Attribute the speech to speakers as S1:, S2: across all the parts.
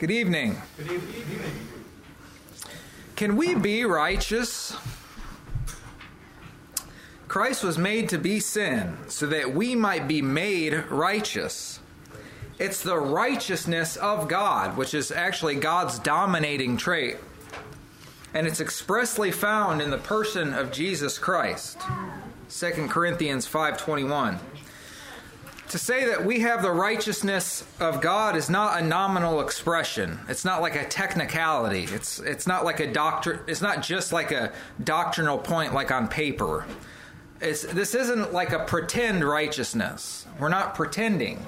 S1: Good evening.
S2: Good evening.
S1: Can we be righteous? Christ was made to be sin so that we might be made righteous. It's the righteousness of God, which is actually God's dominating trait. And it's expressly found in the person of Jesus Christ. 2 Corinthians 5:21. To say that we have the righteousness of God is not a nominal expression. It's not like a technicality. It's it's not like a doctor it's not just like a doctrinal point like on paper. It's, this isn't like a pretend righteousness. We're not pretending.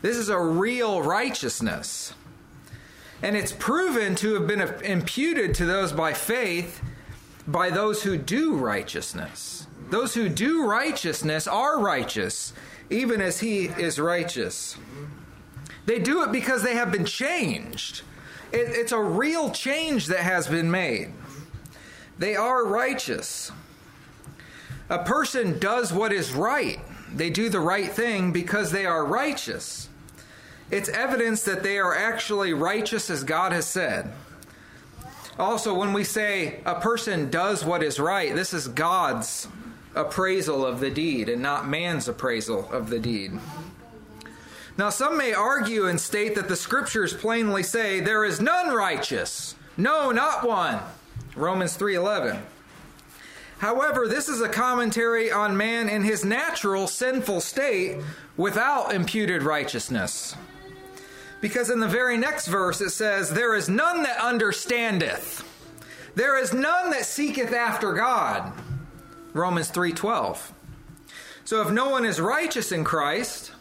S1: This is a real righteousness. And it's proven to have been imputed to those by faith by those who do righteousness. Those who do righteousness are righteous even as he is righteous. They do it because they have been changed. It, it's a real change that has been made. They are righteous. A person does what is right. They do the right thing because they are righteous. It's evidence that they are actually righteous as God has said. Also, when we say a person does what is right, this is God's appraisal of the deed and not man's appraisal of the deed. Now, some may argue and state that the scriptures plainly say there is none righteous, no, not one. Romans 3:11. However, this is a commentary on man in his natural sinful state without imputed righteousness. Because in the very next verse it says, There is none that understandeth, there is none that seeketh after God. Romans 3:12. So if no one is righteous in Christ,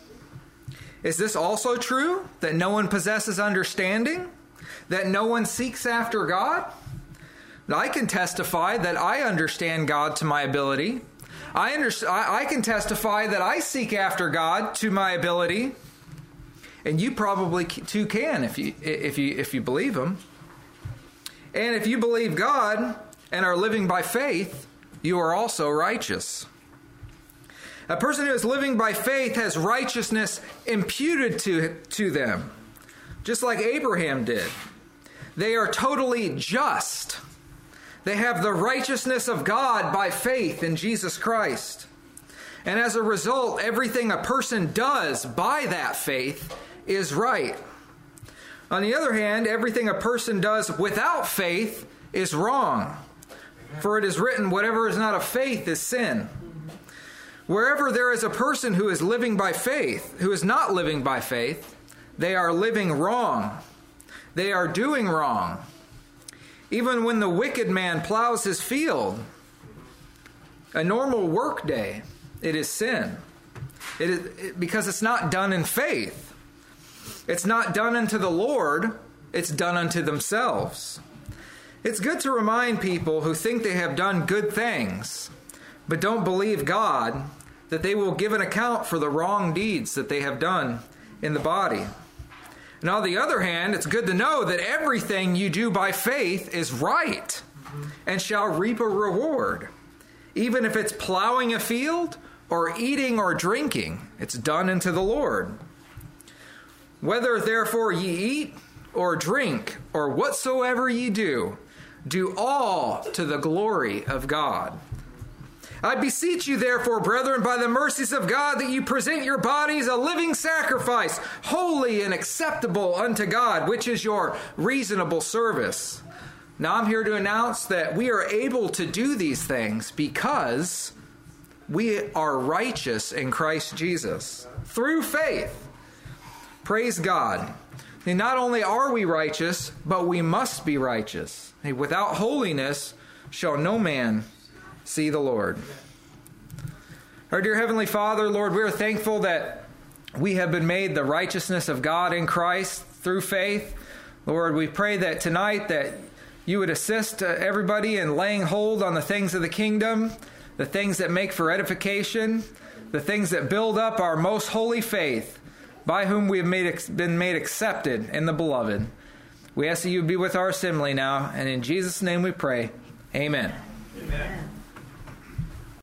S1: is this also true that no one possesses understanding? That no one seeks after God? I can testify that I understand God to my ability. I, under, I can testify that I seek after God to my ability. And you probably too can if you, if you, if you believe Him. And if you believe God and are living by faith, you are also righteous. A person who is living by faith has righteousness imputed to, to them, just like Abraham did. They are totally just. They have the righteousness of God by faith in Jesus Christ. And as a result, everything a person does by that faith is right. On the other hand, everything a person does without faith is wrong. For it is written, whatever is not of faith is sin. Wherever there is a person who is living by faith, who is not living by faith, they are living wrong. They are doing wrong. Even when the wicked man plows his field, a normal work day, it is sin. It is it, because it's not done in faith. It's not done unto the Lord, it's done unto themselves. It's good to remind people who think they have done good things, but don't believe God, that they will give an account for the wrong deeds that they have done in the body. And on the other hand, it's good to know that everything you do by faith is right and shall reap a reward. Even if it's plowing a field or eating or drinking, it's done unto the Lord. Whether therefore ye eat or drink or whatsoever ye do, do all to the glory of God. I beseech you, therefore, brethren, by the mercies of God, that you present your bodies a living sacrifice, holy and acceptable unto God, which is your reasonable service. Now, I'm here to announce that we are able to do these things because we are righteous in Christ Jesus through faith. Praise God. Not only are we righteous, but we must be righteous. Without holiness shall no man see the Lord. Our dear Heavenly Father, Lord, we are thankful that we have been made the righteousness of God in Christ through faith. Lord, we pray that tonight that you would assist uh, everybody in laying hold on the things of the kingdom, the things that make for edification, the things that build up our most holy faith, by whom we have made, been made accepted in the beloved. We ask that you be with our assembly now, and in Jesus' name we pray. Amen.
S2: Amen.